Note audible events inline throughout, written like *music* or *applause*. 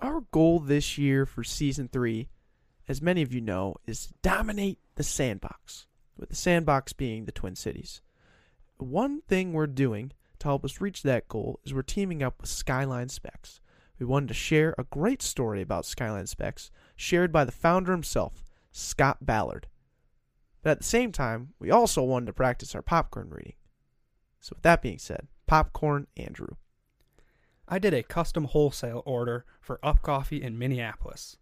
our goal this year for season three, as many of you know, is to dominate the sandbox, with the sandbox being the Twin Cities. One thing we're doing to help us reach that goal is we're teaming up with Skyline Specs. We wanted to share a great story about Skyline Specs, shared by the founder himself, Scott Ballard. But at the same time, we also wanted to practice our popcorn reading. So, with that being said, popcorn Andrew. I did a custom wholesale order for Up Coffee in Minneapolis.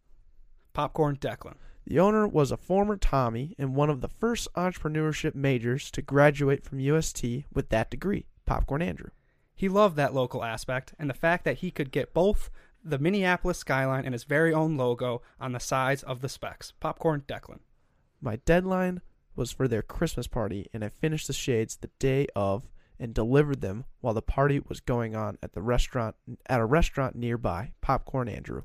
Popcorn Declan. The owner was a former Tommy and one of the first entrepreneurship majors to graduate from UST with that degree, Popcorn Andrew. He loved that local aspect and the fact that he could get both the Minneapolis skyline and his very own logo on the sides of the specs. Popcorn Declan. My deadline was for their Christmas party, and I finished the shades the day of and delivered them while the party was going on at the restaurant at a restaurant nearby, Popcorn Andrew.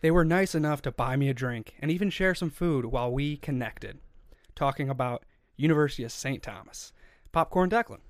They were nice enough to buy me a drink and even share some food while we connected, talking about University of St. Thomas. Popcorn Declan.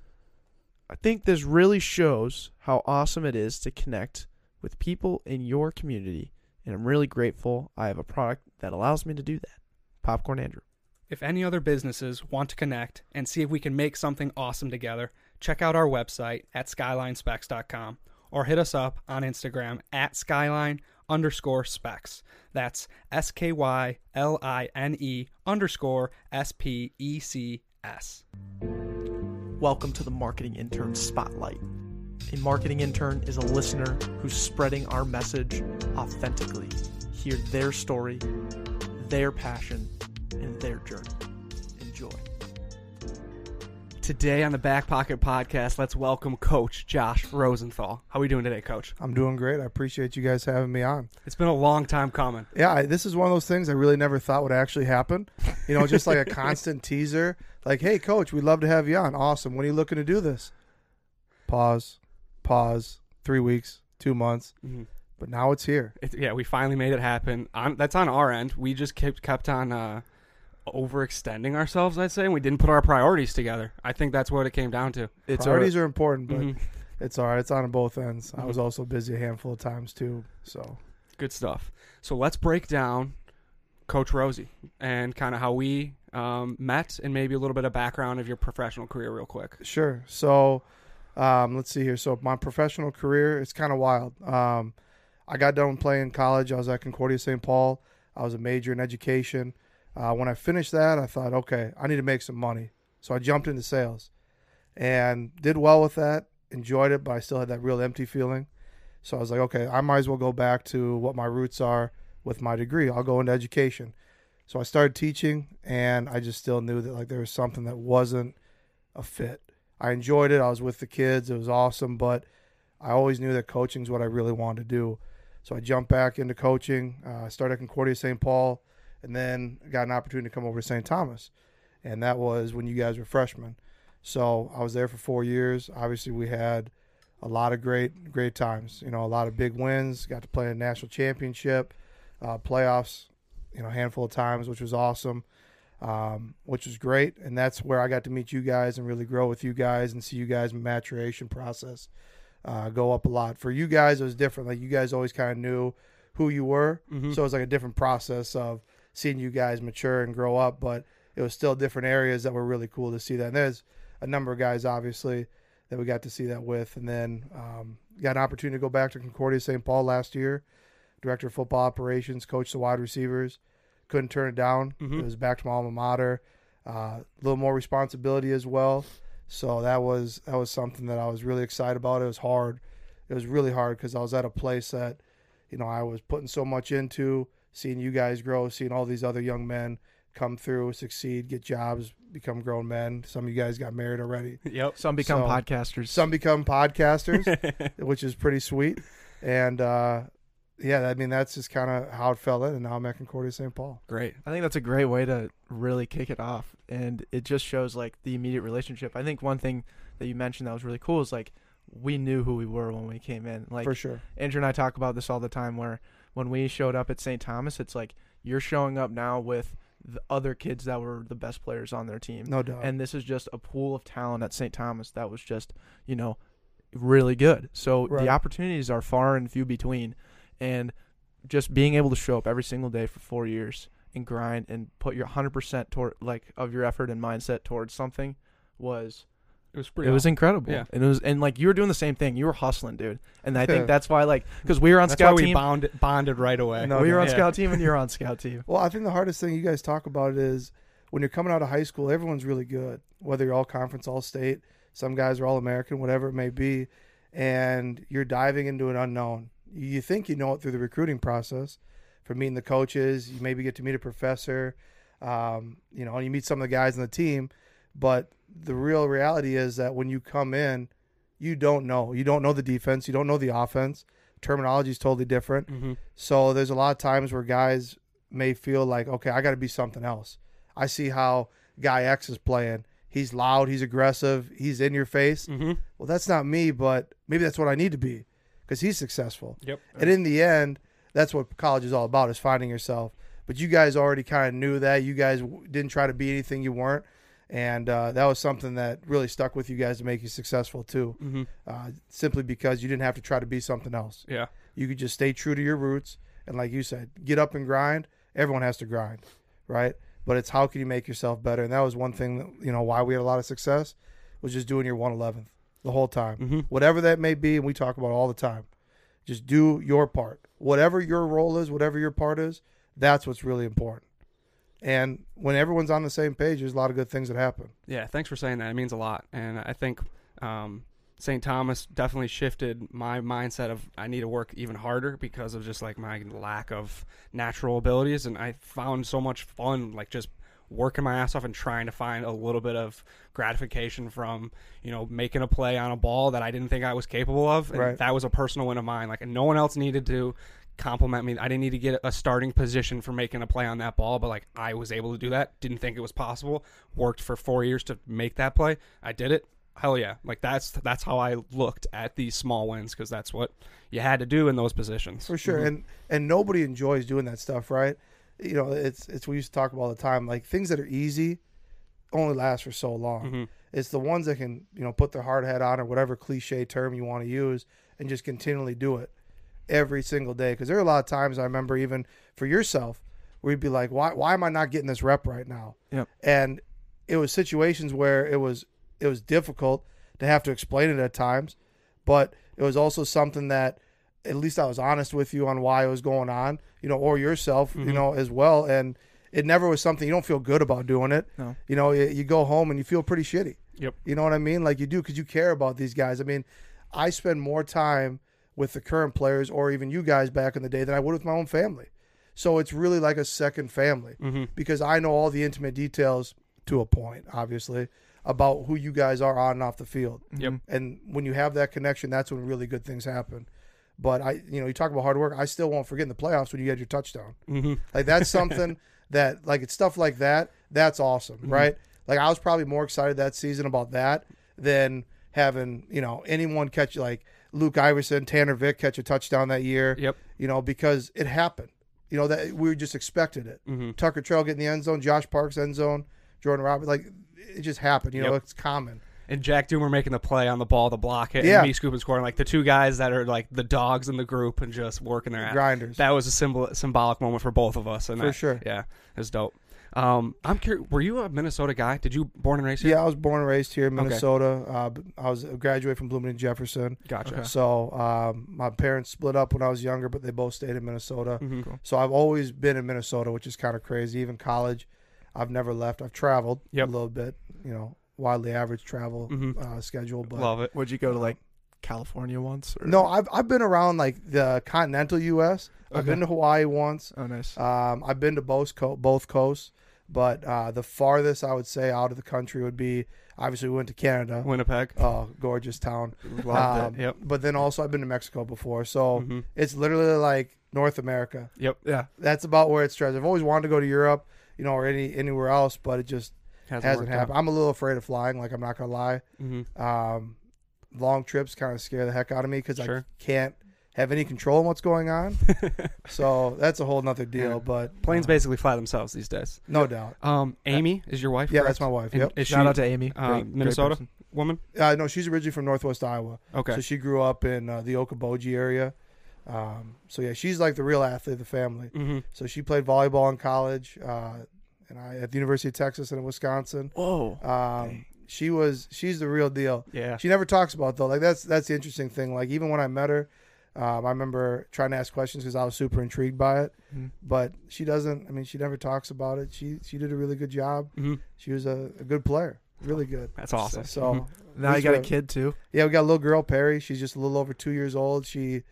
I think this really shows how awesome it is to connect with people in your community, and I'm really grateful I have a product that allows me to do that. Popcorn Andrew. If any other businesses want to connect and see if we can make something awesome together, check out our website at skylinespecs.com or hit us up on Instagram at skyline underscore specs. That's S K Y L I N E underscore S P E C S. Welcome to the Marketing Intern Spotlight. A marketing intern is a listener who's spreading our message authentically. Hear their story, their passion, and their journey. Today on the Back Pocket Podcast, let's welcome Coach Josh Rosenthal. How are we doing today, Coach? I'm doing great. I appreciate you guys having me on. It's been a long time coming. Yeah, I, this is one of those things I really never thought would actually happen. You know, just like a *laughs* constant teaser, like, "Hey, coach, we'd love to have you on. Awesome. When are you looking to do this?" Pause, pause. Three weeks, two months, Mm-hmm. but now it's here. It, yeah, we finally made it happen. On that's on our end. We just kept kept on uh, overextending ourselves. I'd say, and we didn't put our priorities together. I think that's what it came down to. It's Priorities are important, but Mhm. *laughs* it's all right. It's on both ends. I Mhm. was also busy a handful of times too. So Good stuff. So let's break down Coach Rosie and kind of how we um, met, and maybe a little bit of background of your professional career, real quick. Sure. So, um, let's see here. So, my professional career, it's kind of wild. Um, I got done playing college. I was at Concordia St. Paul. I was a major in education. Uh, when I finished that, I thought, okay, I need to make some money. So, I jumped into sales and did well with that. Enjoyed it, but I still had that real empty feeling. So, I was like, okay, I might as well go back to what my roots are with my degree. I'll go into education. So, I started teaching, and I just still knew that like there was something that wasn't a fit. I enjoyed it. I was with the kids. It was awesome, but I always knew that coaching is what I really wanted to do. So I jumped back into coaching. Uh, I started at Concordia St. Paul, and then got an opportunity to come over to St. Thomas, and that was when you guys were freshmen. So I was there for four years. Obviously, we had a lot of great, great times. You know, a lot of big wins. Got to play in a national championship, uh, playoffs. You know, a handful of times, which was awesome um, which was great. And that's where I got to meet you guys and really grow with you guys and see you guys' maturation process uh, go up a lot. For you guys, it was different. Like you guys always kind of knew who you were, Mhm. so it was like a different process of seeing you guys mature and grow up. But it was still different areas that were really cool to see that. And there's a number of guys, obviously, that we got to see that with. And then um, got an opportunity to go back to Concordia St. Paul last year, director of football operations, coach the wide receivers. Couldn't turn it down. Mhm. It was back to my alma mater. Uh, a little more responsibility as well. So that was that was something that I was really excited about. It was hard. It was really hard because I was at a place that, you know, I was putting so much into, seeing you guys grow, seeing all these other young men come through, succeed, get jobs, become grown men. Some of you guys got married already. *laughs* Yep. Some become So- podcasters. Some become podcasters, *laughs* which is pretty sweet. And uh, yeah, I mean that's just kind of how it fell in. And now I'm at Concordia St. Paul. Great. I think that's a great way to really kick it off, and it just shows like the immediate relationship. I think one thing that you mentioned that was really cool is like we knew who we were when we came in. Like for sure. Andrew and I talk about this all the time. Where when we showed up at St. Thomas, it's like you're showing up now with the other kids that were the best players on their team, No doubt. and this is just a pool of talent at St. Thomas that was just you know really good. So Right. the opportunities are far and few between, and just being able to show up every single day for four years and grind and put your 100% toward like of your effort and mindset towards something was It was pretty. it was incredible. Yeah. And it was and like you were doing the same thing. You were hustling, dude. And I think that's why like cuz we were on That's why scout we team. bonded, bonded right away. No, we were on Yeah. scout team and you're on scout team. Well, I think the hardest thing you guys talk about is when you're coming out of high school, everyone's really good. Whether you're all conference, all state, some guys are all American, whatever it may be, and you're diving into an unknown. You think you know it through the recruiting process, from meeting the coaches. You maybe get to meet a professor, um, you know, and you meet some of the guys on the team. But the real reality is that when you come in, you don't know. You don't know the defense. You don't know the offense. Terminology is totally different. hmm So there's a lot of times where guys may feel like, okay, I got to be something else. I see how guy X is playing. He's loud, he's aggressive, he's in your face. hmm Well, that's not me, but maybe that's what I need to be because he's successful. Yep. And in the end, that's what college is all about: is finding yourself. But you guys already kind of knew that. You guys didn't try to be anything you weren't, and uh, that was something that really stuck with you guys to make you successful too. hmm Uh, simply because you didn't have to try to be something else. Yeah. you could just stay true to your roots and like you said get up and grind. Everyone has to grind right? But it's how can you make yourself better? And that was one thing that you know why we had a lot of success was just doing your 111th the whole time. Hmm whatever that may be and we talk about it all the time just do your part. Whatever your role is whatever your part is that's what's really important and when everyone's on the same page there's a lot of good things that happen Yeah, thanks for saying that. It means a lot, and I think um, St. Thomas definitely shifted my mindset of I need to work even harder because of just like my lack of natural abilities, and I found so much fun like just working my ass off and trying to find a little bit of gratification from you know making a play on a ball that I didn't think I was capable of, and Right. that was a personal win of mine. Like, and no one else needed to compliment me. I didn't need to get a starting position for making a play on that ball, but like I was able to do that. Didn't think it was possible. Worked for four years to make that play. I did it. Hell yeah! Like that's that's how I looked at these small wins because that's what you had to do in those positions. for sure and and nobody enjoys doing that stuff right you know it's it's we used to talk about all the time like things that are easy only last for so long Mhm. it's the ones that can you know put their hard head on or whatever cliche term you want to use and just continually do it every single day because there are a lot of times i remember even for yourself where you'd be like why why am i not getting this rep right now Yep. and it was situations where it was it was difficult to have to explain it at times but it was also something that at least I was honest with you on why it was going on, you know, or yourself, you Mhm. know, as well. And it never was something you don't feel good about doing it. No. You know, you, you go home and you feel pretty shitty. Yep. You know what I mean? Like you do because you care about these guys. I mean, I spend more time with the current players or even you guys back in the day than I would with my own family. So it's really like a second family Mm-hmm. because I know all the intimate details to a point, obviously, about who you guys are on and off the field. Yep. Mhm. And when you have that connection, that's when really good things happen. But I, you know, you talk about hard work. I still won't forget in the playoffs when you had your touchdown. Mm-hmm. Like that's something *laughs* that, like, it's stuff like that. That's awesome, Mhm. right? Like I was probably more excited that season about that than having you know anyone catch like Luke Iverson, Tanner Vick catch a touchdown that year. Yep. You know because it happened. You know that we just expected it. Mm-hmm. Tucker Trail getting the end zone, Josh Parks end zone, Jordan Roberts. Like it just happened. You know, it's common. And Jack Doomer making the play on the ball to block it, Yeah. and me scooping scoring like the two guys that are like the dogs in the group and just working their ass. Grinders. That was a symbol symbolic moment for both of us, and For that- sure. Yeah, it was dope. Um, I'm curious. Were you a Minnesota guy? Did you born and raised here? Yeah, I was born and raised here in Okay. Minnesota. Uh, b- I was a graduate from Bloomington Jefferson. Gotcha. Okay. So um, my parents split up when I was younger, but they both stayed in Minnesota. Mhm. Cool. So I've always been in Minnesota, which is kind of crazy. Even college, I've never left. I've traveled Yep. a little bit, you know, widely average travel Mhm. uh, schedule. But Love it. Would you go to like California once? Or? no, I've I've been around like the continental U.S. I've been to Hawaii once. Oh, nice. Um, I've been to both co- both coasts, but uh, the farthest I would say out of the country would be obviously we went to Canada. Winnipeg. Oh, gorgeous town. Loved Um, it. Yep. But then also I've been to Mexico before, so Mhm. it's literally like North America. Yep. yeah. That's about where it starts. I've always wanted to go to Europe, you know, or any anywhere else, but it just Hasn't, hasn't happened. I'm a little afraid of flying. Like I'm not gonna lie. Mhm. Um, long trips kind of scare the heck out of me because Sure. I can't have any control on what's going on. *laughs* so that's a whole nother deal. Yeah. But Planes uh, basically fly themselves these days. no doubt. Um, Amy is your wife. Yeah, correct? that's my wife. And Yep. Is Shout she out to Amy. uh, Great- great Minnesota? person. woman? Uh, no, she's originally from Northwest Iowa, Okay. so she grew up in uh, the Okoboji area. Um, so yeah, she's like the real athlete of the family. Mm-hmm. So she played volleyball in college, uh, and I at the University of Texas and in Wisconsin. Whoa. Um, she was she's the real deal. Yeah. She never talks about it, though. Like that's that's the interesting thing. Like even when I met her, um, I remember trying to ask questions because I was super intrigued by it. Mhm. But she doesn't. I mean, she never talks about it. She she did a really good job. Mm-hmm. She was a, a good player, really good. That's awesome. So Mhm. Now you got a kid too. yeah, we got a little girl Perry. She's just a little over two years old. She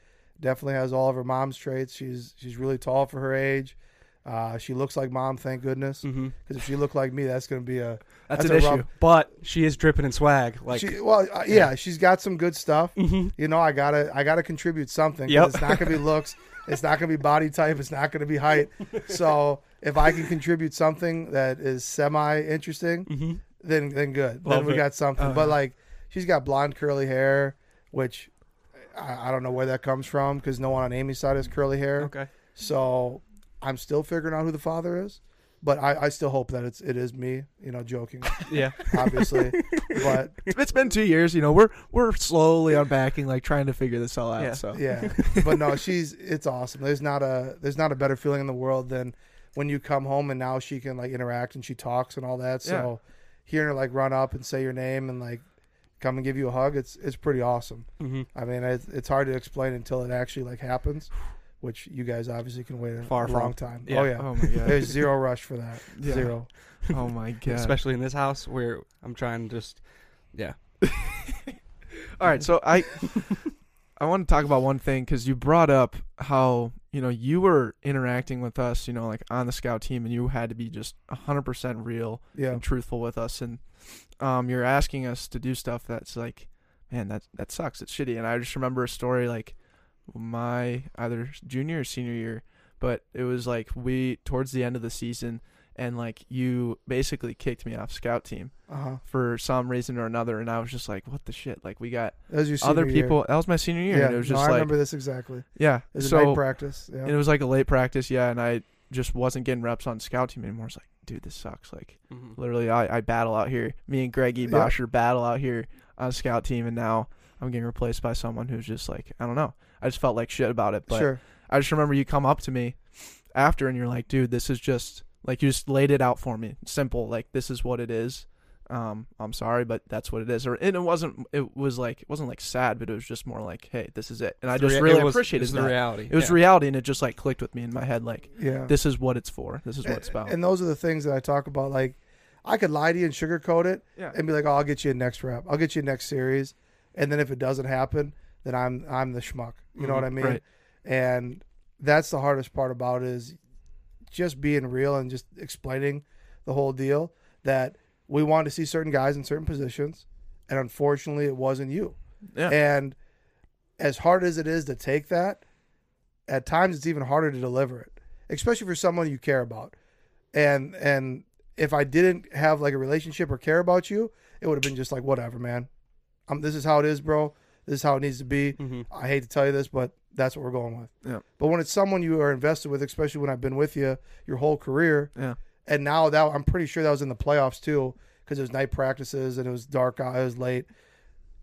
definitely has all of her mom's traits. She's she's really tall for her age. Uh, she looks like mom, thank goodness. Mm-hmm. Because if she looked like me, that's going to be a That's, That's an a issue. rough- But she is dripping in swag. Like, she, well, uh, yeah, she's got some good stuff. Mhm. You know, I gotta I gotta contribute something. Yep. It's not gonna be looks. *laughs* It's not gonna be body type. It's not gonna be height. So if I can contribute something that is semi interesting, Mhm. then then good. Love then we it. got something. Uh, but like, she's got blonde curly hair, which I, I don't know where that comes from because no one on Amy's side has curly hair. okay. So I'm still figuring out who the father is. But I, I still hope that it's it is me. You know, joking, *laughs* Yeah. obviously. but *laughs* It's been two years. You know, we're we're slowly unpacking, like trying to figure this all out. Yeah. So yeah but no she's it's awesome there's not a there's not a better feeling in the world than when you come home and now she can like interact and she talks and all that so hearing her like run up and say your name and like come and give you a hug it's it's pretty awesome Mm-hmm. i mean it's, it's hard to explain until it actually like happens which you guys obviously can wait a, Far a from. long time Yeah. oh yeah Oh my god. there's zero rush for that *laughs* Yeah. zero Oh my *laughs* god. Especially in this house where I'm trying to just, yeah. *laughs* All right, so I I want to talk about one thing because you brought up how you know you were interacting with us, you know, like on the scout team, and you had to be just hundred percent real yeah and truthful with us, and um, you're asking us to do stuff that's like, man, that that sucks. It's shitty. And I just remember a story like my either junior or senior year, but it was like we towards the end of the season, and like you basically kicked me off scout team uh-huh for some reason or another, and I was just like, what the shit? Like we got that was your senior other year. people. That was my senior year. yeah and it was no, just i like, remember this exactly yeah. it was a so night practice yeah and it was like a late practice, yeah, and I just wasn't getting reps on scout team anymore. It's like, dude, this sucks. Like Mm-hmm. literally, I, I battle out here. Me and Greggy E. Yeah. Bosher battle out here on scout team, and now I'm getting replaced by someone who's just like, I don't know. I just felt like shit about it, but sure I just remember you come up to me after, and you're like, dude, this is just like you just laid it out for me, simple. Like this is what it is. Um, I'm sorry, but that's what it is. Or and it wasn't. It was like it wasn't like sad, but it was just more like, hey, this is it. And I just really appreciated the that. reality. It was yeah. reality, and it just like clicked with me in my head. Like yeah this is what it's for. This is what it's about. And those are the things that I talk about. Like, I could lie to you and sugarcoat it yeah, and be like, "Oh, I'll get you a next rep. I'll get you a next series." And then if it doesn't happen, then I'm I'm the schmuck. You know Mhm, what I mean? right. And that's the hardest part about it is just being real and just explaining the whole deal that we wanted to see certain guys in certain positions, and unfortunately, it wasn't you. yeah, And as hard as it is to take that, at times it's even harder to deliver it, especially for someone you care about. And and if I didn't have like a relationship or care about you, it would have been just like whatever, man. Um, this is how it is, bro. This is how it needs to be. Mhm. I hate to tell you this, but that's what we're going with. Yeah. But when it's someone you are invested with, especially when I've been with you your whole career, yeah, and now that I'm pretty sure that was in the playoffs too, because it was night practices and it was dark out, it was late.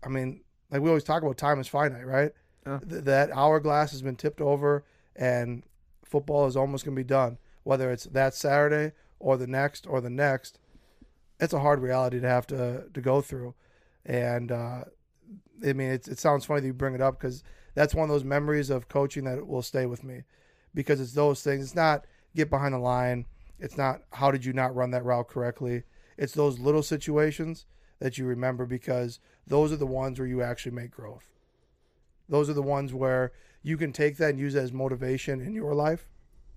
I mean, like we always talk about, time is finite, right? Yeah. Th- that hourglass has been tipped over, and football is almost going to be done. Whether it's that Saturday or the next or the next, it's a hard reality to have to to go through. And uh, I mean, it, it sounds funny that you bring it up because that's one of those memories of coaching that will stay with me, because it's those things. It's not get behind the line. It's not how did you not run that route correctly. It's those little situations that you remember because those are the ones where you actually make growth. Those are the ones where you can take that and use it as motivation in your life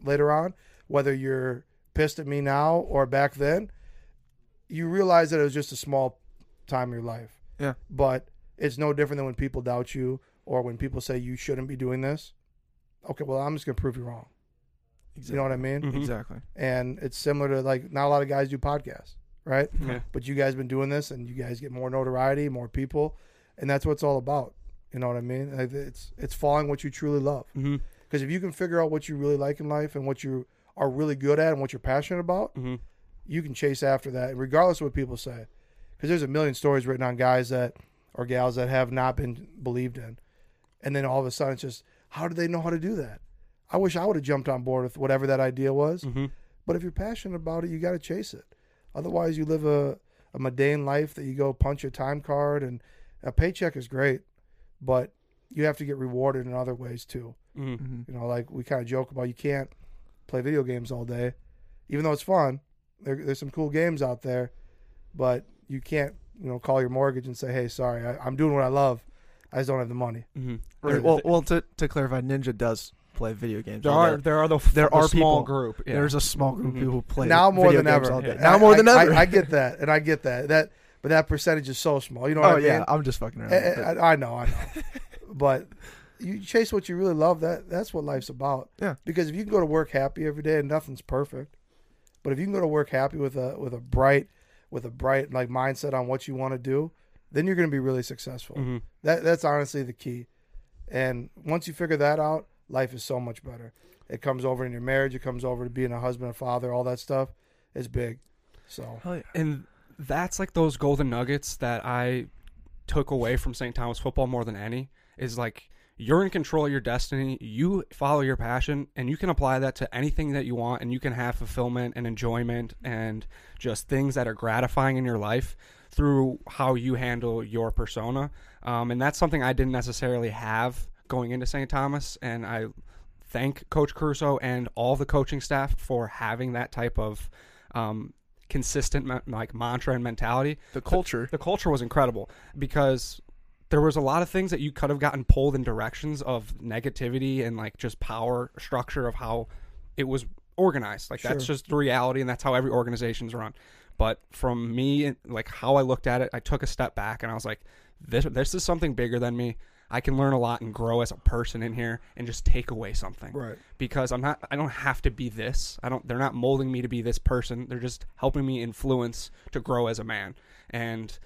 later on, whether you're pissed at me now or back then. You realize that it was just a small time of your life. Yeah. But it's no different than when people doubt you or when people say you shouldn't be doing this. Okay, well, I'm just going to prove you wrong. You know what I mean? Mhm. Exactly. And it's similar to like not a lot of guys do podcasts, right? Yeah. But you guys been doing this, and you guys get more notoriety, more people, and that's what it's all about. You know what I mean? Like, It's it's following what you truly love. Mhm. Because if you can figure out what you really like in life and what you are really good at and what you're passionate about, Mhm. you can chase after that, regardless of what people say. Because there's a million stories written on guys that or gals that have not been believed in, and then all of a sudden it's just How do they know how to do that? I wish I would have jumped on board with whatever that idea was. Mm-hmm. But if you're passionate about it, you got to chase it. Otherwise, you live a, a mundane life that you go punch your time card, and a paycheck is great, but you have to get rewarded in other ways too. Mm-hmm. hmm You know, like we kind of joke about you can't play video games all day, even though it's fun. There, there's some cool games out there, but you can't, you know, call your mortgage and say, "Hey, sorry, I, I'm doing what I love. I just don't have the money." Mm-hmm. Right. Well, well, to to clarify, Ninja does play video games. there are there are the There the are small people- group. Yeah. There's a small group Mhm. of people who play now more video than games ever. all day. Yeah. Now I- more than I, ever. I, I get that, and I get that. That, but that percentage is so small. You know oh what I yeah, mean? I'm just fucking around. I, I, I know, I know. *laughs* but you chase what you really love. That that's what life's about. Yeah. Because if you can go to work happy every day, and nothing's perfect, but if you can go to work happy with a with a bright with a bright like mindset on what you want to do, then you're going to be really successful. Mhm. That that's honestly the key. And once you figure that out, life is so much better. It comes over in your marriage. It comes over to being a husband, a father, all that stuff. It's big. So yeah. and that's like those golden nuggets that I took away from St. Thomas football more than any is like you're in control of your destiny. You follow your passion, and you can apply that to anything that you want, and you can have fulfillment and enjoyment and just things that are gratifying in your life through how you handle your persona. Um, and that's something I didn't necessarily have going into St. Thomas, and I thank Coach Caruso and all the coaching staff for having that type of um, consistent like mantra and mentality. The culture. The culture was incredible because there was a lot of things that you could have gotten pulled in directions of negativity and like just power structure of how it was organized. Like that's just the reality and that's how every organization's run. But from me and like how I looked at it, I took a step back and I was like, this this is something bigger than me. I can learn a lot and grow as a person in here and just take away something right. because I'm not I don't have to be this. I don't they're not molding me to be this person. They're just helping me influence to grow as a man. And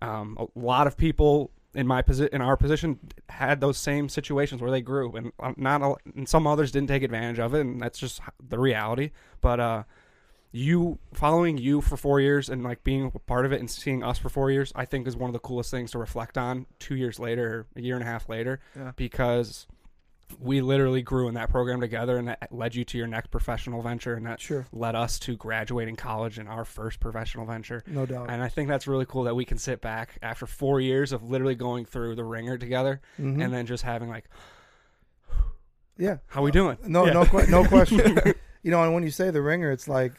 um, a lot of people in my posi- in our position had those same situations where they grew and uh, not a, and some others didn't take advantage of it and that's just the reality. But uh you following you for four years and like being a part of it and seeing us for four years, I think is one of the coolest things to reflect on two years later, a year and a half later, Yeah. because we literally grew in that program together and that led you to your next professional venture and that Sure. led us to graduating college and our first professional venture. No doubt. And I think that's really cool that we can sit back after four years of literally going through the ringer together Mhm. and then just having like, yeah. how we doing? No, Yeah. no, que- no *laughs* question. you know, and when you say the ringer, it's like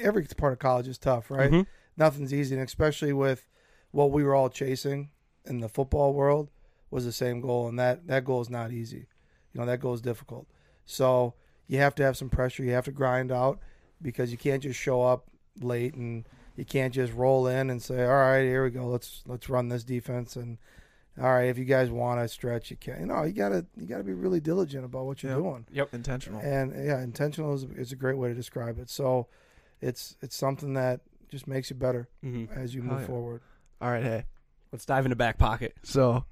every part of college is tough, right? Mhm. Nothing's easy, and especially with what we were all chasing in the football world was the same goal, and that that goal is not easy. You know, that goes difficult. So you have to have some pressure. You have to grind out because you can't just show up late and you can't just roll in and say, "All right, here we go. Let's let's run this defense." And all right, if you guys want to stretch, you can. You know, you gotta you gotta be really diligent about what you're Yep. doing. Yep, intentional. And yeah, intentional is, is a great way to describe it. So it's it's something that just makes you better Mhm. as you Oh, move yeah. forward. All right, hey. Let's dive into back pocket. So,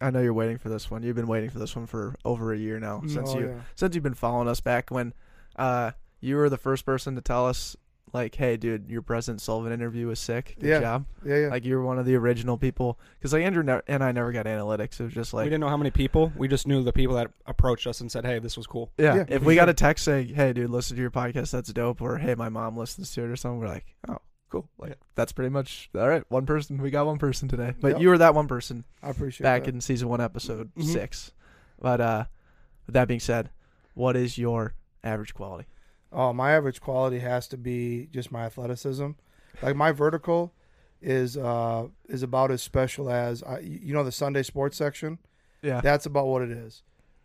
I know you're waiting for this one. You've been waiting for this one for over a year now since Oh, you yeah. since you've been following us back when uh you were the first person to tell us like, hey, dude, your President Sullivan interview was sick. Good Yeah. job. Yeah, yeah. Like you were one of the original people because like Andrew ne- and I never got analytics. It was just like we didn't know how many people. We just knew the people that approached us and said, "Hey, this was cool." yeah, Yeah, if we got a text saying, hey, dude, listen to your podcast, that's dope, or hey, my mom listens to it or something, we're like, oh, cool. Like Yeah. that's pretty much all right. One person, we got one person today, but Yep. you were that one person. I appreciate back that. in season one, episode Mhm. six. But uh, with that being said, what is your average quality? Oh, my average quality has to be just my athleticism. Like my vertical is uh is about as special as I, you know the Sunday sports section. Yeah, That's about what it is.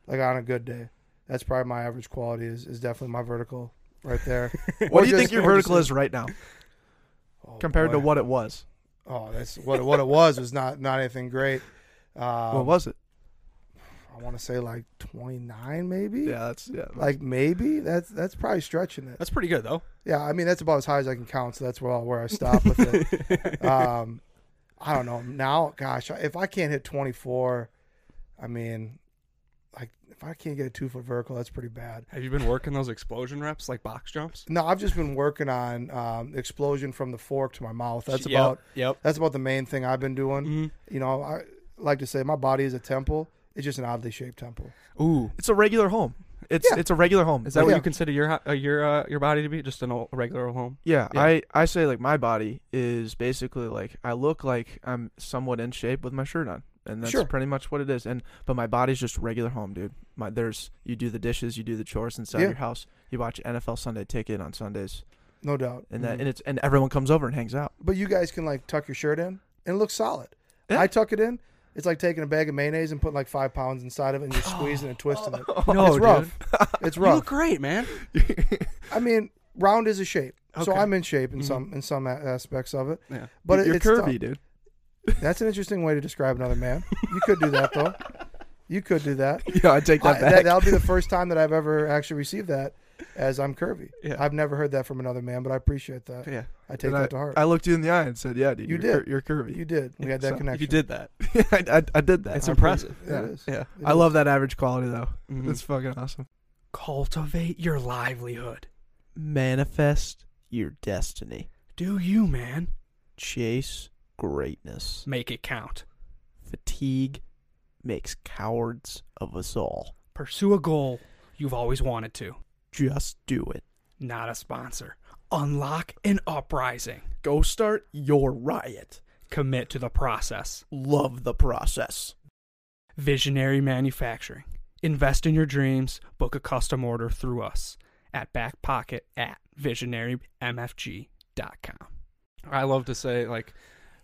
Like on a good day, that's probably my average quality. Is is definitely my vertical right there. *laughs* what do you think your vertical is right now Oh, compared to what it was? Oh, that's what what it was was not not anything great. Um, what was it? I want to say like twenty nine, maybe. Yeah, that's yeah. Like maybe that's that's probably stretching it. That's pretty good though. Yeah, I mean that's about as high as I can count, so that's where where I stop with it. *laughs* um, I don't know now. Gosh, if I can't hit twenty four, I mean, like if I can't get a two foot vertical, that's pretty bad. Have you been working those explosion reps like box jumps? No, I've just been working on um, explosion from the fork to my mouth. That's Yep, about Yep. that's about the main thing I've been doing. Mhm. You know, I like to say my body is a temple. It's just an oddly shaped temple. Ooh, It's a regular home. It's Yeah. it's a regular home. is that Yeah. what you consider your uh, your uh, your body to be? Just an old, a regular home? Yeah, Yeah. I I say like my body is basically like I look like I'm somewhat in shape with my shirt on, and that's Sure. pretty much what it is. And but my body's just regular home, dude. My there's you do the dishes, you do the chores inside Yeah. your house. You watch NFL Sunday Ticket on Sundays, No doubt. and that Mhm. and it's and everyone comes over and hangs out. But you guys can like tuck your shirt in and it looks solid. Yeah. I tuck it in. It's like taking a bag of mayonnaise and putting like five pounds inside of it and just *gasps* squeezing and twisting it. No, it's rough. *laughs* It's rough. You look great, man. *laughs* I mean, round is a shape, so I'm in shape in Mhm. some in some aspects of it. Yeah. But you're it's curvy, tough. dude. That's an interesting way to describe another man. You could do that though. You could do that. *laughs* Yeah, I take I, that back. that that'll be the first time that I've ever actually received that as I'm curvy. Yeah. I've never heard that from another man, but I appreciate that. Yeah, I take And that to heart. I looked you in the eye and said, "Yeah, dude, You you're, did. cur- you're curvy." you did. We had that So, connection. you did that. *laughs* I, I, I did that. It's I impressive. appreciate- It Yeah. is. Yeah, It I is. love that average quality though. Mhm. It's fucking awesome. Cultivate your livelihood. Manifest your destiny. Do you, man? Chase greatness. Make it count. Fatigue makes cowards of us all. Pursue a goal you've always wanted to. Just do it. Not a sponsor. Unlock an uprising. Go start your riot. Commit to the process. Love the process. Visionary Manufacturing. Invest in your dreams. Book a custom order through us at backpocket at visionarymfg.com. I love to say, like,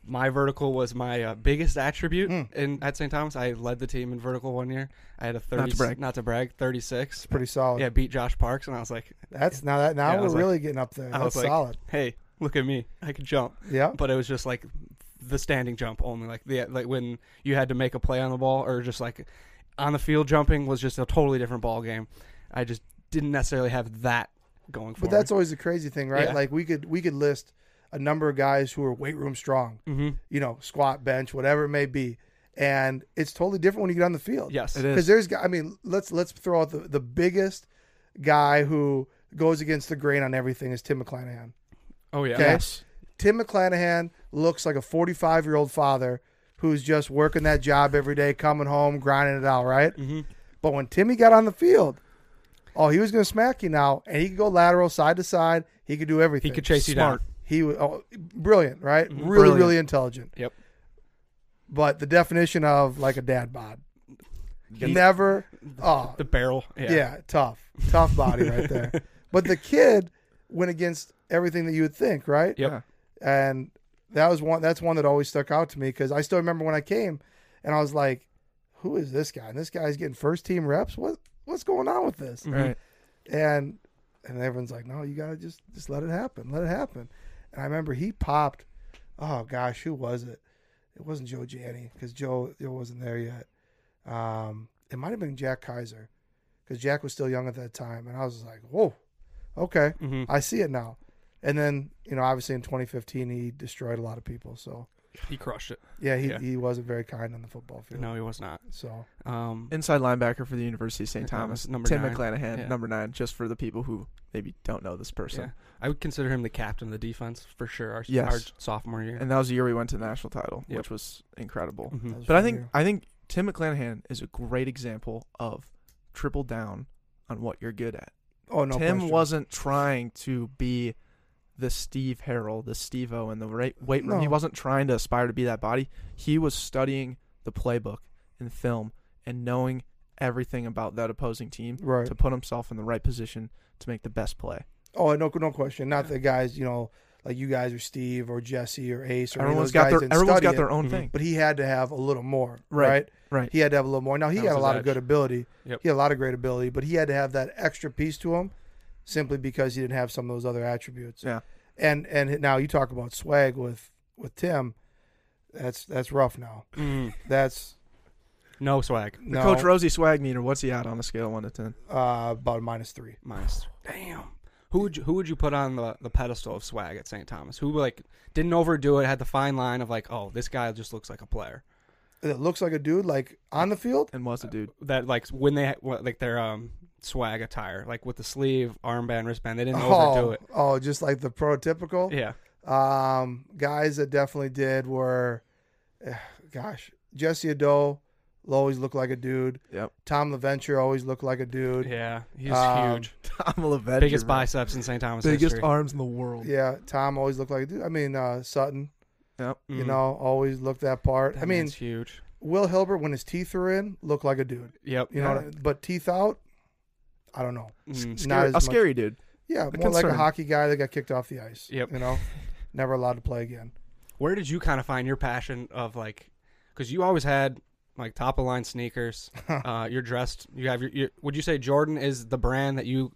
my vertical was my uh, biggest attribute Mm. in at St. Thomas. I led the team in vertical one year. I had a 30, Not to brag. not to brag, 36. Pretty solid. Yeah, beat Josh Parks, and I was like, That's now that now Yeah, we're was like- really getting up there. I That's like- solid. hey, look at me. I could jump. Yeah. but it was just like the standing jump only like the like when you had to make a play on the ball or just like on the field jumping was just a totally different ball game i just didn't necessarily have that going for But that's always the crazy thing, right? Yeah. Like we could we could list a number of guys who are weight room strong, mm-hmm. you know, squat, bench, whatever it may be, and it's totally different when you get on the field. yes It is. because there's I mean, let's let's throw out the the biggest guy who goes against the grain on everything is Tim McClanahan. oh yeah Okay. Yes. Tim McClanahan looks like a 45 year old father who's just working that job every day, coming home, grinding it out, right? mm-hmm. But when Timmy got on the field, oh, he was going to smack you now, and he could go lateral, side to side. He could do everything. he could chase you Smart. He was oh, brilliant, right? Mhm. Really, Brilliant. really intelligent. Yep. But the definition of like a dad bod, down never. Oh, the barrel yeah, yeah. tough, tough body right there. *laughs* But the kid went against everything that you would think, right? Yeah. and that was one that's one that always stuck out to me because I still remember when I came and I was like, "Who is this guy?" And this guy's getting first team reps. What what's going on with this? Right. And and everyone's like, "No, you gotta just just let it happen, let it happen." And I remember he popped. Oh gosh, who was it? It wasn't Joe Janney because Joe Joe wasn't there yet. Um, it might have been Jack Kaiser because Jack was still young at that time, and I was like, "Whoa, okay." Mhm. I see it now. And then, you know, obviously in 2015, he destroyed a lot of people. So, he crushed it yeah, he, Yeah. he wasn't very kind on the football field. no he was not So, um Inside linebacker for the University of St. St. Thomas. Thomas, number Tim nine. McClanahan, Yeah. number nine, just for the people who maybe don't know this person. yeah i would consider him the captain of the defense for sure our, Yes. our sophomore year And that was the year we went to the national title, Yep. which was incredible. Mhm. that was But I think year. I think Tim McClanahan is a great example of triple down on what you're good at. oh, no Tim question. wasn't trying to be the Steve Harrell, the Steve O in the right weight room. He wasn't trying to aspire to be that body. He was studying the playbook and film and knowing everything about that opposing team Right. to put himself in the right position to make the best play. Oh, no, no question. Not the guys, you know, like you guys or Steve or Jesse or Ace or any of Everyone's those got guys their didn't everyone's study got their own Mhm. thing. But he had to have a little more, Right. right? Right. He had to have a little more. Now, he That had a lot his of good ability. Yep. He had a lot of great ability, but he had to have that extra piece to him simply because he didn't have some of those other attributes. Yeah. And and now you talk about swag with with Tim. That's that's rough now. Mhm. That's no swag The no, Coach Rosie swag meter, what's he at on a scale of one to ten? uh, about a minus three. Minus. Damn. Who would you, who would you put on the, the pedestal of swag at St. Thomas? Who like didn't overdo it, had the fine line of like, oh, this guy just looks like a player. It looks like a dude like on the field. And was a dude. That like when they like their um swag attire, like with the sleeve, armband, wristband, they didn't Oh, overdo it. oh, just like the prototypical. Yeah. Um, guys that definitely did were, eh, gosh, Jesse Ado, always looked like a dude. Yep. Tom LaVenture always looked like a dude. Yeah, he's Um, huge. *laughs* Tom LaVenture. Biggest bro. biceps in St. Thomas Biggest history. arms in the world. Yeah, Tom always looked like a dude. I mean, uh, Sutton, Yep. you Mhm. know, always looked that part. That I mean, man's huge. Will Hilbert, when his teeth are in, looked like a dude. Yep. You know, but teeth out, I don't know. Mhm. Not Scary, as a much- scary dude. Yeah, A more like a hockey guy that got kicked off the ice. Yep. You know, *laughs* never allowed to play again. Where did you kind of find your passion of like, because you always had like top of line sneakers. *laughs* uh, you're dressed. You have your, your. Would you say Jordan is the brand that you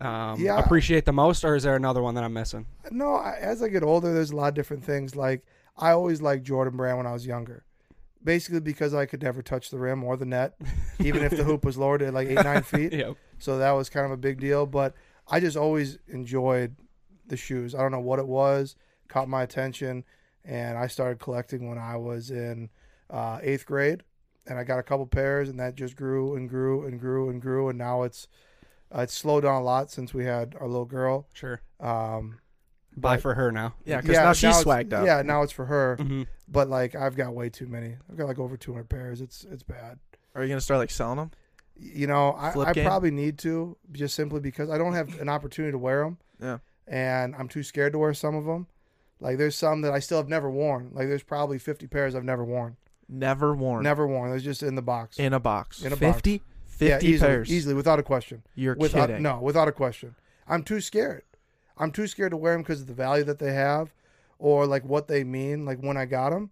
um, Yeah. appreciate the most, or is there another one that I'm missing? No, I, as I get older, there's a lot of different things. Like I always liked Jordan Brand when I was younger, basically because I could never touch the rim or the net, *laughs* even if the hoop was lowered at like eight nine feet. *laughs* Yep. So that was kind of a big deal. But I just always enjoyed the shoes. I don't know what it was, caught my attention, and I started collecting when I was in uh, eighth grade, and I got a couple pairs, and that just grew and grew and grew and grew, and now it's uh, it's slowed down a lot since we had our little girl. Sure. Um, Buy for her now. Yeah, because now she's it's- swagged out. Yeah, now it's for her. hmm But like I've got way too many. I've got like over 200 pairs. It's it's bad. Are you gonna start like selling them? You know, I, I game? probably need to just simply because I don't have an opportunity to wear them. Yeah. And I'm too scared to wear some of them. Like there's some that I still have never worn. Like there's probably 50 pairs I've never worn. Never worn. Never worn. They're just in the box. in a box. In a box. 50? 50 yeah, easily, pairs. easily without a question. You're Without kidding. no, without a question. I'm too scared. I'm too scared to wear them because of the value that they have, or like what they mean. Like when I got them,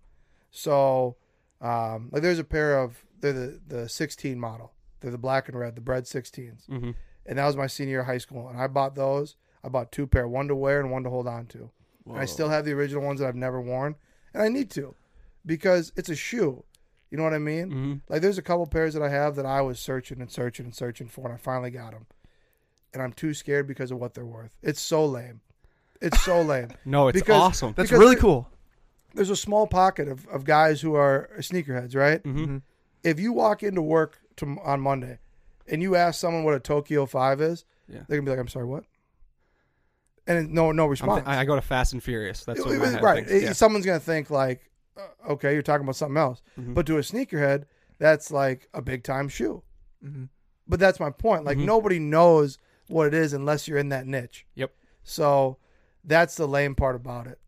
so um, like there's a pair of they're the the 16 model. They're the black and red, the bread 16s, hmm and that was my senior year of high school. And I bought those. I bought two pair, one to wear and one to hold on to. And I still have the original ones that I've never worn, and I need to, because it's a shoe. You know what I mean? hmm Like there's a couple pairs that I have that I was searching and searching and searching for, and I finally got them. And I'm too scared because of what they're worth. It's so lame. It's so *laughs* lame. No, it's Because- awesome. That's really cool. There's a small pocket of, of guys who are sneakerheads, right? hmm If you walk into work to, on Monday and you ask someone what a Tokyo 5 is, Yeah. they're going to be like, I'm sorry, what? And no no I'm response. th- I I go to Fast and Furious. That's what my head right. thinks. It- Someone's going to think like, uh, okay, you're talking about something else. Mhm. But to a sneakerhead, that's like a big time shoe. hmm But that's my point. Like Mhm. nobody knows what it is unless you're in that niche. Yep. So that's the lame part about it.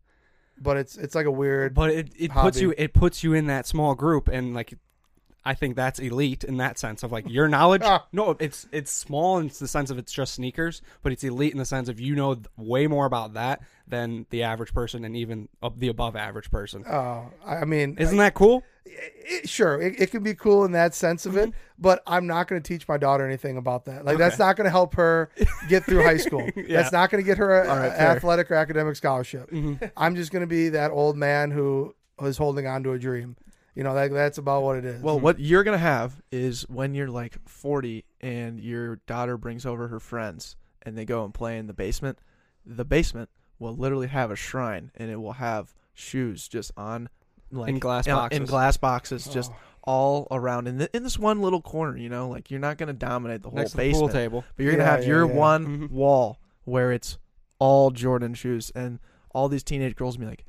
But it's it's like a weird. But it, it puts you it puts you in that small group and like I think that's elite in that sense of like your knowledge. *laughs* Ah. no, it's it's small in the sense of it's just sneakers, but it's elite in the sense of you know way more about that than the average person and even the above average person. Uh, I I mean, Isn't that cool? It, sure, it, it can be cool in that sense of it. But I'm not going to teach my daughter anything about that. Like that's not going to help her get through high school. *laughs* Yeah. That's not going to get her a, All right, a athletic or academic scholarship. Mhm. I'm just going to be that old man who is holding on to a dream. You know, that, that's about what it is. Well, what you're gonna have is when you're like 40 and your daughter brings over her friends and they go and play in the basement. The basement will literally have a shrine and it will have shoes just on like In glass boxes. in glass boxes, just Oh. all around in, th- in this one little corner. You know, like you're not gonna dominate the whole Next to the basement, pool table. but you're gonna Yeah, have yeah, your yeah. one *laughs* Mhm. wall where it's all Jordan shoes, and all these teenage girls will be like,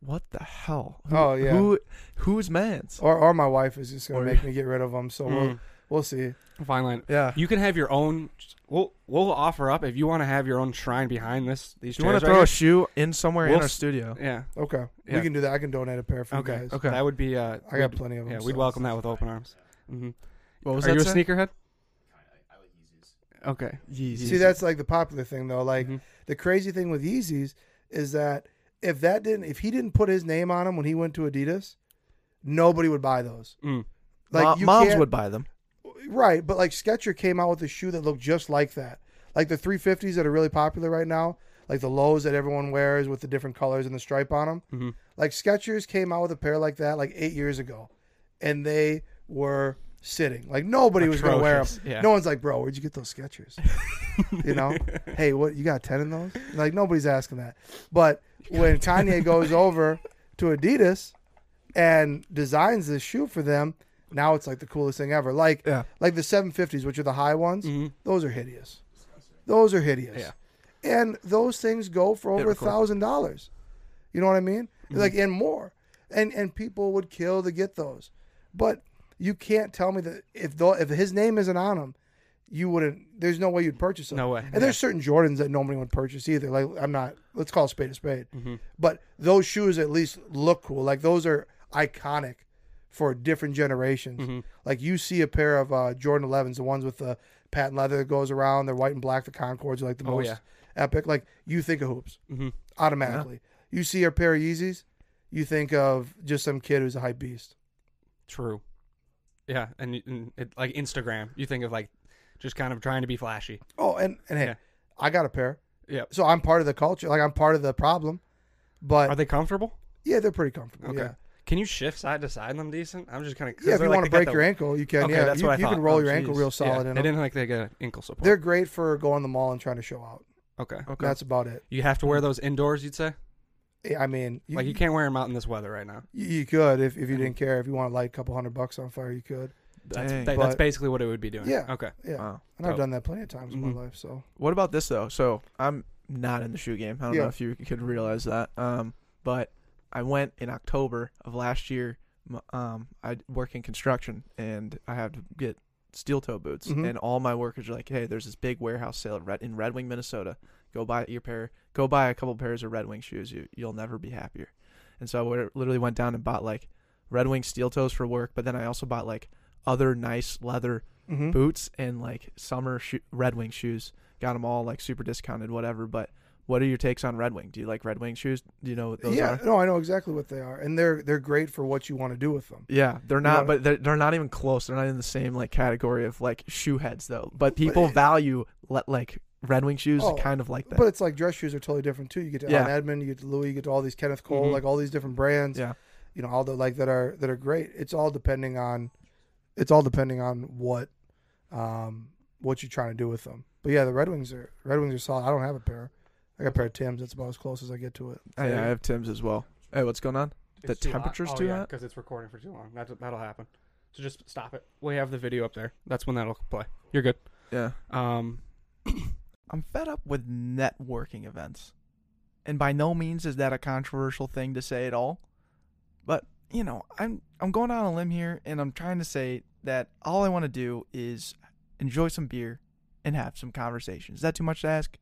"What the hell? Who, Oh, yeah. who whose man's?" or or my wife is just going to make me get rid of them. So we'll Mm. We'll see. Fine line. Yeah. You can have your own. We'll we'll offer up if you want to have your own shrine behind this. These Do you want chairs to right throw here. a shoe in somewhere We'll in our s- studio? Yeah. Okay, Yeah. we can do that. I can donate a pair for Okay. you guys. Okay. That would be. Uh, I got plenty of them. Yeah, we'd welcome that with open arms. hmm What was Are that? you a sneakerhead? Okay. Yeezys. See, that's like the popular thing though. Like Mhm. the crazy thing with Yeezys is that if that didn't, if he didn't put his name on them when he went to Adidas, nobody would buy those. Mm. Like Mo- you moms can't- would buy them. Right? But like Skechers came out with a shoe that looked just like that, like the 350s that are really popular right now, like the lows that everyone wears with the different colors and the stripe on them. Mhm. Like Skechers came out with a pair like that like eight years ago, and they were sitting. Like nobody was going to wear them. Yeah. No one's like, bro, where'd you get those Skechers? *laughs* you know, hey, what you got ten in those? Like nobody's asking that. But when Kanye goes over to Adidas and designs this shoe for them, now it's like the coolest thing ever. Like Yeah. like the 750s, which are the high ones, Mhm. those are hideous. Those are hideous. Yeah. And those things go for over a thousand dollars. You know what I mean? Mm-hmm. Like and more. And and people would kill to get those. But You can't tell me that if the, if his name isn't on them, you wouldn't. There's no way you'd purchase them. No way. And there's certain Jordans that nobody would purchase either. Like I'm not. Let's call a spade a spade. Mhm. But those shoes at least look cool. Like those are iconic for different generations. Mhm. Like you see a pair of uh, Jordan 11s, the ones with the patent leather that goes around. They're white and black. The Concords are like the Oh, most yeah. epic. Like you think of hoops Mhm. automatically. You see a pair of Yeezys, you think of just some kid who's a hype beast. True. Yeah, and, and it, like Instagram, you think of like just kind of trying to be flashy. Oh, and and hey, Yeah. I got a pair. Yeah. So I'm part of the culture. Like I'm part of the problem. But Are they comfortable? yeah, they're pretty comfortable. Okay. Yeah. Can you shift side to side in them decent? I'm just kind of Yeah, if you want to break your ankle, you can. Okay, yeah, that's you, what I you can roll Oh, your ankle real solid Yeah, in They them. didn't like they got ankle support. They're great for going to the mall and trying to show out. okay. Okay. That's about it. You have to wear those indoors. You'd say I mean, you, like you can't wear them out in this weather right now. you, you could if, if you didn't care. If you want to light a couple hundred bucks on fire, you could. That's Dang. that- that's basically what it would be doing. Yeah. Okay. Yeah, Wow. and I've Dope. done that plenty of times in Mhm. my life. So What about this though? So I'm not in the shoe game. I don't Yeah. know if you could realize that. Um, but I went in October of last year. Um, I work in construction and I have to get steel toe boots. Mhm. And all my workers are like, "Hey, there's this big warehouse sale in Red, in Red Wing, Minnesota. Go buy your pair. Go buy a couple pairs of Red Wing shoes. You you'll never be happier." And so I literally went down and bought like Red Wing steel toes for work, but then I also bought like other nice leather Mhm. boots and like summer sho- Red Wing shoes. Got them all like super discounted, whatever. But what are your takes on Red Wing? Do you like Red Wing shoes? Do you know what those yeah, are? no, I know exactly what they are, and they're they're great for what you want to do with them. Yeah, they're not, wanna- but they're, they're not even close. They're not in the same like category of like shoe heads though. But people it- value like Red Wing shoes, Oh, kind of like that. But it's like dress shoes are totally different too. You get to Yeah. Allen Edmond, you get to Louis, you get to all these Kenneth Cole, Mhm. like all these different brands. yeah, You know, all the like that are that are great. It's all depending on, it's all depending on what, um, what you're trying to do with them. But yeah, the Red Wings are Red Wings are solid. I don't have a pair. I got a pair of Tim's. That's about as close as I get to it. I, I have Tim's as well. Hey, what's going on? The It's too hot. temperature's oh, too yeah, hot? because it's recording for too long. That that'll happen. So just stop it. We have the video up there. That's when that'll play. You're good. Yeah, Um, *coughs* I'm fed up with networking events. And by no means is that a controversial thing to say at all. But, you know, I'm I'm going out on a limb here and I'm trying to say that all I want to do is enjoy some beer and have some conversation. Is that too much to ask?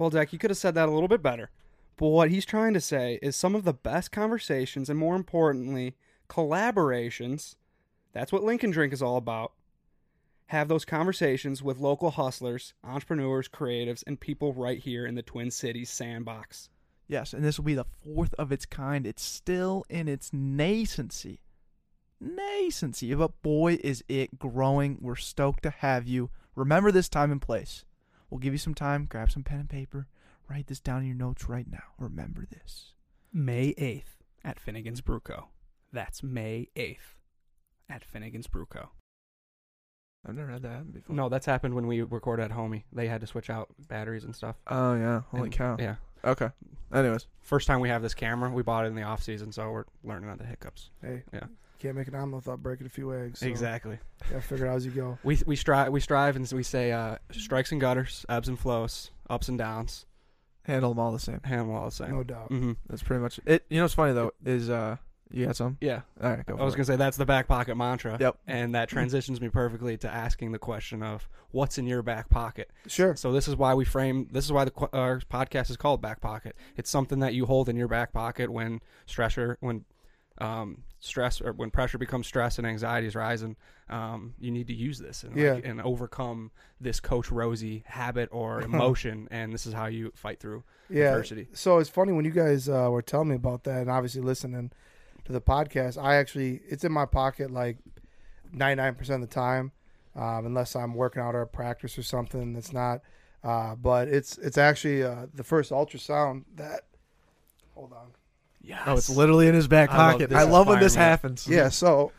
Well, Deck, you could have said that a little bit better. But what he's trying to say is some of the best conversations and more importantly, collaborations. That's what Link n Drink is all about. Have those conversations with local hustlers, entrepreneurs, creatives, and people right here in the Twin Cities sandbox. Yes, and this will be the fourth of its kind. It's still in its nascency. Nascency. But boy, is it growing. We're stoked to have you. Remember this time and place. We'll give you some time. Grab some pen and paper. Write this down in your notes right now. Remember this. May 8th at Finnegan's Brew Co. That's May 8th at Finnegan's Brew Co. I've never had that happen before. No, that's happened when we recorded at Homie. They had to switch out batteries and stuff. Oh, yeah. Holy And- cow. Yeah. Okay. Anyways. First time we have this camera, we bought it in the off season, so we're learning on the hiccups. Hey, Yeah. Can't make an omelet without breaking a few eggs. So Exactly. Yeah, figure it out as you go. *laughs* We we strive we strive and we say uh, strikes and gutters, ebbs and flows, ups and downs, Handle them all the same. handle them all the same. No doubt. hmm That's pretty much it. You know what's funny, though, is uh, you got some? Yeah, All right, go for I was it. gonna say that's the back pocket mantra. Yep. And that transitions me perfectly to asking the question of what's in your back pocket. Sure. So this is why we frame. This is why the our podcast is called Back Pocket. It's something that you hold in your back pocket when stressor, when um, stress or when pressure becomes stress and anxiety is rising. Um, you need to use this and, like, and overcome this Coach Rosie habit or *laughs* emotion. and this is how you fight through Yeah. adversity. So it's funny when you guys uh, were telling me about that, and obviously listening to the podcast. I actually, it's in my pocket like ninety nine percent of the time, um, unless I'm working out or practice or something that's not. Uh, but it's it's actually uh, the first ultrasound that. Hold on. Yes. Oh, it's literally in his back I love pocket. this I love when this environment. happens. Yeah, so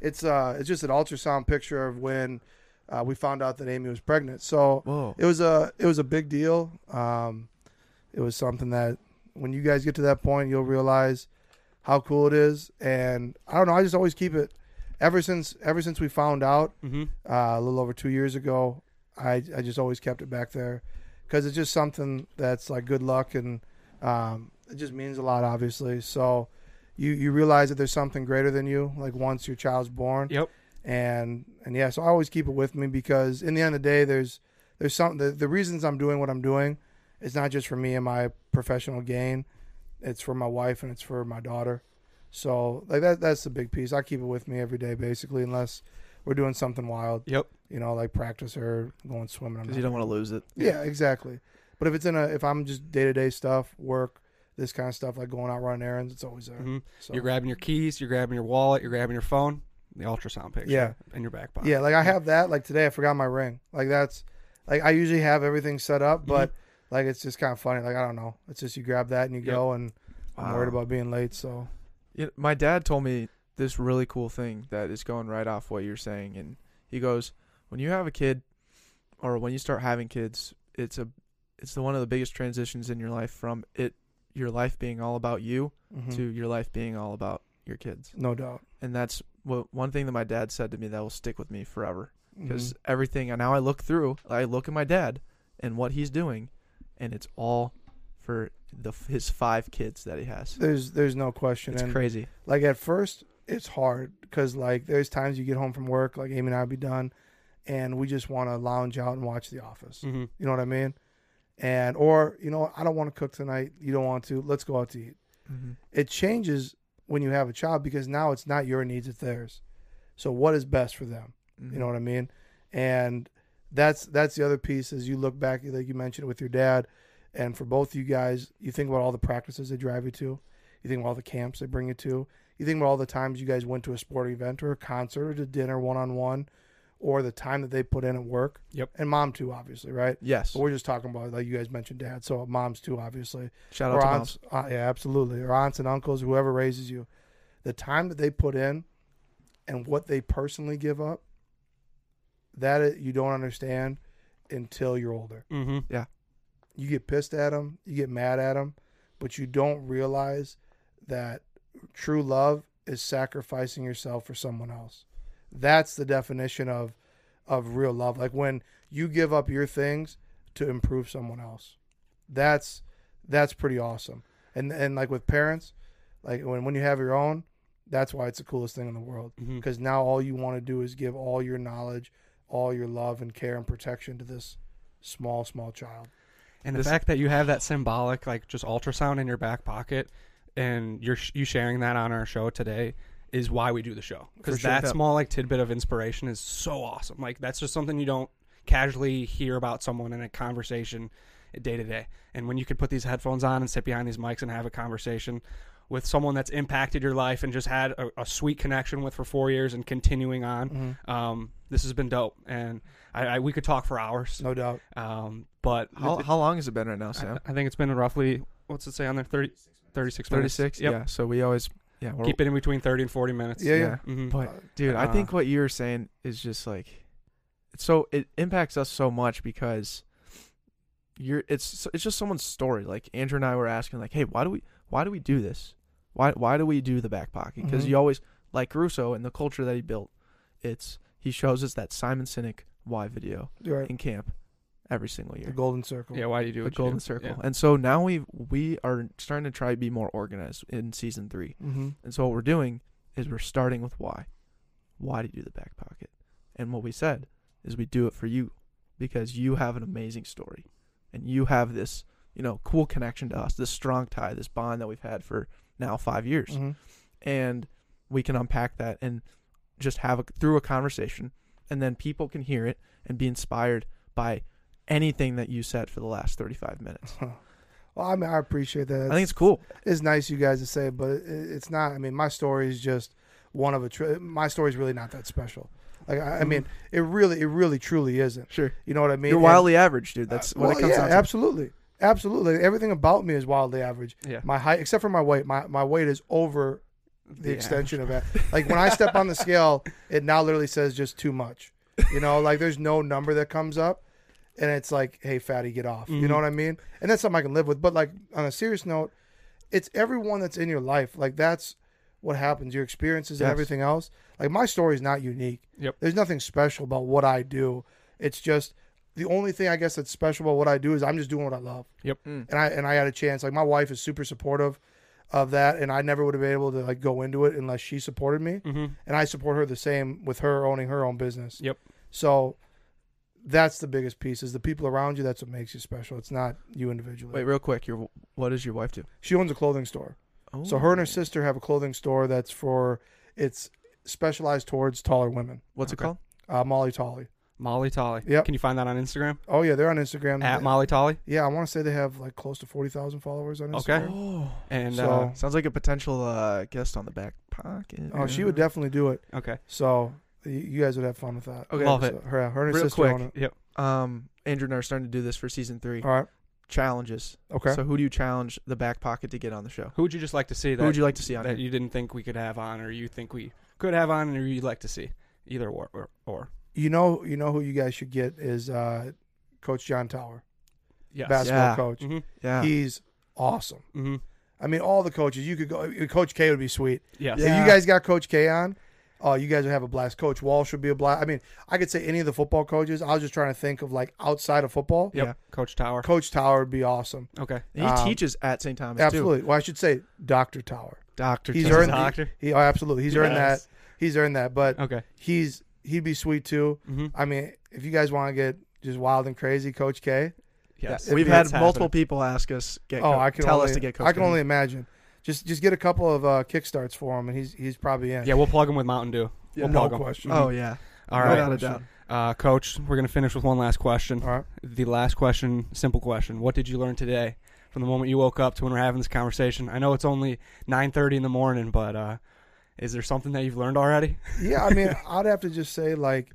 it's uh it's just an ultrasound picture of when uh, we found out that Amy was pregnant. So Whoa. it was a it was a big deal. Um, it was something that when you guys get to that point, you'll realize how cool it is. And I don't know, I just always keep it. Ever since ever since we found out hmm uh, a little over two years ago, I I just always kept it back there because it's just something that's like good luck and um, it just means a lot, obviously. So you you realize that there's something greater than you. Like once your child's born, Yep. and and yeah, so I always keep it with me because in the end of the day, there's there's some the, the reasons I'm doing what I'm doing. It's not just for me and my professional gain. It's for my wife and it's for my daughter. So like that that's the big piece. I keep it with me every day basically, unless we're doing something wild. Yep. You know, like practice or going swimming. I'm because you don't want to lose it. yeah, exactly. But if it's in a, if I'm just day to day stuff, work, this kind of stuff, like going out running errands, it's always there. hmm So You're grabbing your keys, you're grabbing your wallet, you're grabbing your phone, the ultrasound picture, Yeah. in your back pocket. yeah, like I have that. Like today, I forgot my ring. Like that's, like I usually have everything set up, but like it's just kind of funny. Like I don't know. It's just you grab that and you Yep. go, and I'm worried about being late. So You know, my dad told me this really cool thing that is going right off what you're saying, and he goes, when you have a kid, or when you start having kids, it's a, it's the one of the biggest transitions in your life from it, your life being all about you mhm. to your life being all about your kids, no doubt. and that's what one thing that my dad said to me that will stick with me forever because Mhm. everything and now I look through, I look at my dad and what he's doing, and it's all for the his five kids that he has. there's there's no question. It's and crazy. like at first it's hard because like there's times you get home from work, like Amy and I'll be done, and we just want to lounge out and watch The Office. hmm You know what I mean? And or you know I don't want to cook tonight. You don't want to. Let's go out to eat. Mm-hmm. It changes when you have a child because now it's not your needs, it's theirs. So what is best for them? Mm-hmm. You know what I mean? And that's that's the other piece as you look back, like you mentioned with your dad, and for both you guys, you think about all the practices they drive you to, you think about all the camps they bring you to, you think about all the times you guys went to a sporting event or a concert or to dinner one on one, or the time that they put in at work. Yep. And mom too, obviously, right? Yes. But we're just talking about like you guys mentioned dad, so moms too, obviously Shout out or to aunts, moms. uh, yeah, absolutely, or aunts and uncles, whoever raises you, the time that they put in, and what they personally give up, that you don't understand until you're older. hmm Yeah. You get pissed at them, you get mad at them, but you don't realize that true love is sacrificing yourself for someone else. That's the definition of of real love. Like when you give up your things to improve someone else. That's that's pretty awesome. And and like with parents, like when when you have your own, that's why it's the coolest thing in the world mm-hmm. because now all you want to do is give all your knowledge, all your love and care and protection to this small small child. And the This- fact that you have that symbolic, like just ultrasound in your back pocket, and you're sh- you sharing that on our show today is why we do the show because For sure. that Yeah. small like tidbit of inspiration is so awesome. Like that's just something you don't casually hear about someone in a conversation day to day. And when you could put these headphones on and sit behind these mics and have a conversation with someone that's impacted your life and just had a, a sweet connection with for four years and continuing on, Mm-hmm. um, this has been dope. And I, I we could talk for hours. No doubt. Um, but How, how long has it been right now, I, Sam? I think it's been roughly what's it say on there 30, 36 minutes. 36? Yep. Yeah. So we always, yeah. We're, Keep it in between 30 and 40 minutes. Yeah, yeah. hmm But dude, I Uh, think what you're saying is just like, so it impacts us so much because you're it's it's just someone's story. Like Andrew and I were asking, like, hey, why do we why do we do this? Why why do we do the back pocket? Because Mhm. you always like Caruso and the culture that he built. It's he shows us that Simon Sinek why video right. in camp every single year. The golden circle. yeah, why do you do the what you golden do? circle. Yeah. And so now we we are starting to try to be more organized in season three. Mm-hmm. And so what we're doing is we're starting with why. Why do you do the back pocket? And what we said is we do it for you because you have an amazing story and you have this, you know, cool connection to us, this strong tie, this bond that we've had for now 5 years. Mm-hmm. And we can unpack that and just have a through a conversation and then people can hear it and be inspired by anything that you said for the last 35 minutes. *laughs* Well, I mean, I appreciate that. I think it's cool. it's nice you guys to say, but it, it's not. I mean, my story is just one of a. Tri- my story is really not that special. Like I, I mean, it really, it really, truly isn't. Sure. You know what I mean? You're And- wildly average, dude. That's uh, what well, it comes yeah, down to. absolutely, absolutely. Everything about me is wildly average. Yeah. My height, except for my weight, my my weight is over the Yeah. extension of that. *laughs* Like when I step on the scale, it now literally says just too much. You know, like there's no number that comes up, and it's like, hey, fatty, get off. You know what I mean? And that's something I can live with. But like on a serious note, it's everyone that's in your life. Like that's what happens. Your experiences and everything else. Like my story is not unique. Yep. There's nothing special about what I do. It's just the only thing I guess that's special about what I do is I'm just doing what I love Yep. Mm. and I and I had a chance. Like my wife is super supportive. of that, and I never would have been able to like go into it unless she supported me, Mm-hmm. and I support her the same with her owning her own business. Yep. So that's the biggest piece is the people around you. That's what makes you special. It's not you individually. Wait, real quick. Your what does your wife do? She owns a clothing store. Oh. So her and her sister have a clothing store that's for it's specialized towards taller women. What's Okay. it called? Uh, Molly Tolly. Molly Tolly. Yeah. Can you find that on Instagram Oh yeah, they're on Instagram. at Molly Tolly? Yeah, I want to say they have like close to forty thousand followers on Okay. Instagram. Oh, *gasps* And So- uh, sounds like a potential uh, guest on the back pocket. Oh, she would definitely do it. okay, So y- you guys would have fun with that. Okay. Love So it. her, her and her Real sister quick. own it. Yep. Um, Andrew and I are starting to do this for season three. All right. Challenges. Okay. So who do you challenge the back pocket to get on the show? Who would you just like to see that Who would you like to see on that here? you didn't think we could have on, or you think we could have on, or you'd like to see? Either or, or, or. you know, you know who you guys should get is uh, Coach John Tauer, Yes. basketball Yeah. coach. Mm-hmm. Yeah. He's awesome. Mm-hmm. I mean, all the coaches you could go. Coach K would be sweet. Yes. Yeah. If you guys got Coach K on, oh, you guys would have a blast. Coach Walsh would be a blast. I mean, I could say any of the football coaches. I was just trying to think of like outside of football. Yep. Yeah. Coach Tauer. Coach Tauer would be awesome. Okay. he Um, teaches at St. Thomas Absolutely. Well, I should say Doctor Tauer. Doctor. He's Thomas. earned Doctor. He, oh, absolutely. He's earned that. He's earned that. But Okay. he's he'd be sweet too. Mm-hmm. I mean, if you guys want to get just wild and crazy, Coach K. Yes. We've had multiple happening. people ask us get Oh, co- I can tell only, us to get Coach. I can K. only imagine. Just just get a couple of uh, kickstarts for him, and he's he's probably in. Yeah, we'll plug him with Mountain Dew. Yeah. We'll no plug him. question. Oh yeah. All No right. Without a doubt. Uh, Coach, we're going to finish with one last question. All right. The last question, simple question. What did you learn today from the moment you woke up to when we're having this conversation? I know it's only 9.30 in the morning, but uh, is there something that you've learned already? *laughs* Yeah, I mean, *laughs* I'd have to just say like,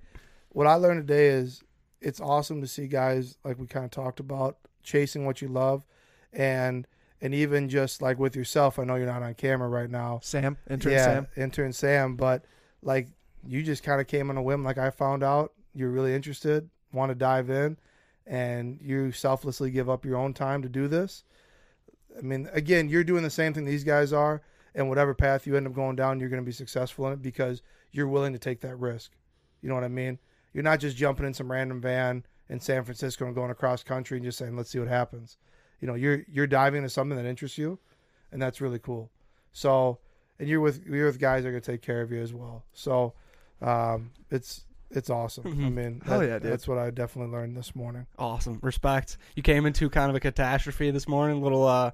what I learned today is it's awesome to see guys like we kind of talked about chasing what you love, and and even just like with yourself. I know you're not on camera right now. Sam, intern yeah, Sam. intern Sam, but like you just kind of came on a whim. Like I found out you're really interested, want to dive in, and you selflessly give up your own time to do this. I mean, again, you're doing the same thing these guys are, and whatever path you end up going down, you're going to be successful in it because you're willing to take that risk. You know what I mean? You're not just jumping in some random van in San Francisco and going across country and just saying, "Let's see what happens." You know, you're you're diving into something that interests you, and that's really cool. So, and you're with you're with guys that are going to take care of you as well. So, um, it's it's awesome. I Mhm. mean, that- yeah, that's what I definitely learned this morning. Awesome. Respect. You came into kind of a catastrophe this morning, little uh,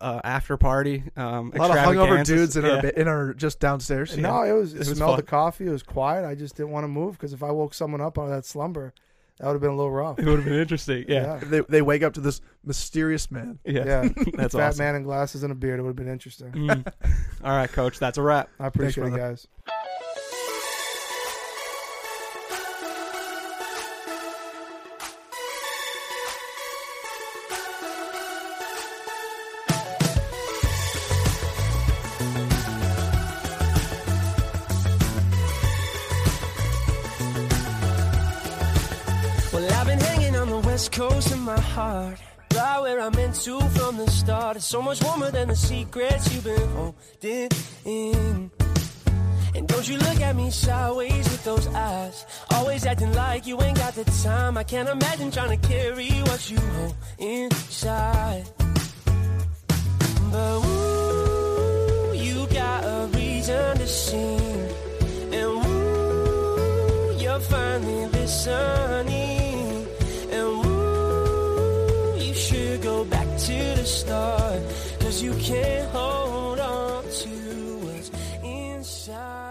uh, after party. Um, A lot of hungover dudes in yeah. our in our just downstairs. No, it was it, It was smelled the coffee. It was quiet. I just didn't want to move because if I woke someone up out of that slumber, that would have been a little rough. It would have been interesting. Yeah. They they wake up to this mysterious man. Yeah. Yeah, *laughs* That's fat awesome. man in glasses and a beard. It would have been interesting. Mm. All right, Coach. That's a wrap. I appreciate it, brother. guys. I'm meant to from the start. It's so much warmer than the secrets you've been holding in. And don't you look at me sideways with those eyes. Always acting like you ain't got the time. I can't imagine trying to carry what you hold inside. But ooh, you got a reason to sing. And ooh, you're finally listening. start, cause you can't hold on to what's inside.